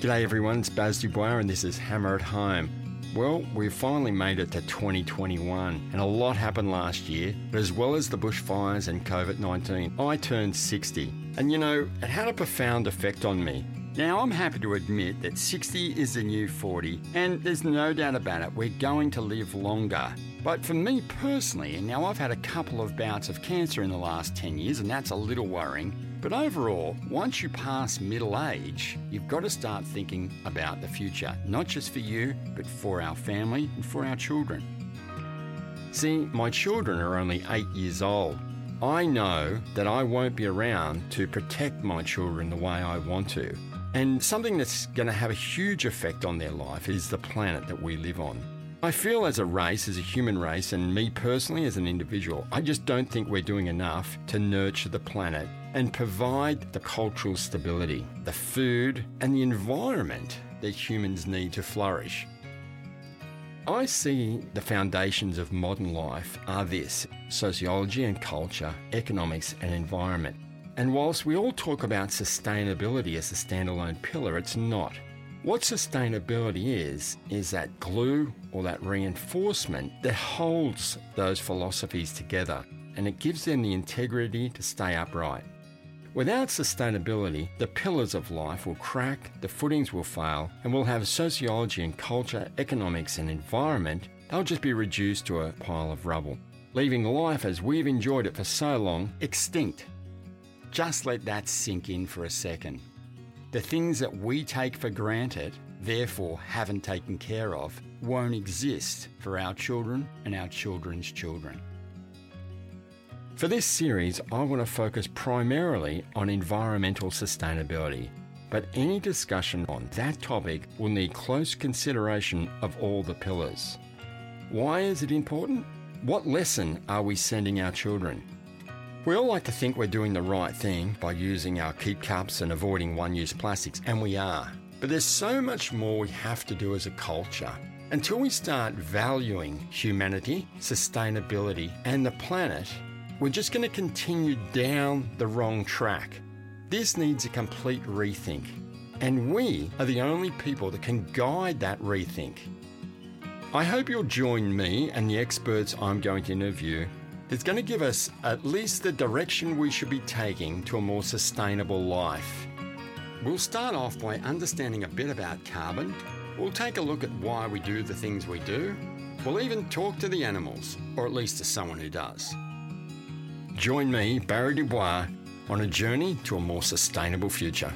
G'day everyone, it's Baz Du Bois and this is Hammer at Home. Well, we've finally made it to 2021 and a lot happened last year, but as well as the bushfires and COVID 19, I turned 60. And you know, it had a profound effect on me. Now, I'm happy to admit that 60 is the new 40, and there's no doubt about it, we're going to live longer. But for me personally, and now I've had a couple of bouts of cancer in the last 10 years, and that's a little worrying. But overall, once you pass middle age, you've got to start thinking about the future, not just for you, but for our family and for our children. See, my children are only eight years old. I know that I won't be around to protect my children the way I want to. And something that's going to have a huge effect on their life is the planet that we live on. I feel as a race, as a human race, and me personally as an individual, I just don't think we're doing enough to nurture the planet and provide the cultural stability, the food, and the environment that humans need to flourish. I see the foundations of modern life are this sociology and culture, economics and environment. And whilst we all talk about sustainability as a standalone pillar, it's not. What sustainability is, is that glue or that reinforcement that holds those philosophies together and it gives them the integrity to stay upright. Without sustainability, the pillars of life will crack, the footings will fail, and we'll have sociology and culture, economics and environment, they'll just be reduced to a pile of rubble, leaving life as we've enjoyed it for so long extinct. Just let that sink in for a second. The things that we take for granted, therefore haven't taken care of, won't exist for our children and our children's children. For this series, I want to focus primarily on environmental sustainability, but any discussion on that topic will need close consideration of all the pillars. Why is it important? What lesson are we sending our children? We all like to think we're doing the right thing by using our keep cups and avoiding one use plastics, and we are. But there's so much more we have to do as a culture. Until we start valuing humanity, sustainability, and the planet, we're just going to continue down the wrong track. This needs a complete rethink, and we are the only people that can guide that rethink. I hope you'll join me and the experts I'm going to interview that's going to give us at least the direction we should be taking to a more sustainable life. We'll start off by understanding a bit about carbon. We'll take a look at why we do the things we do. We'll even talk to the animals, or at least to someone who does. Join me, Barry Du Bois, on a journey to a more sustainable future.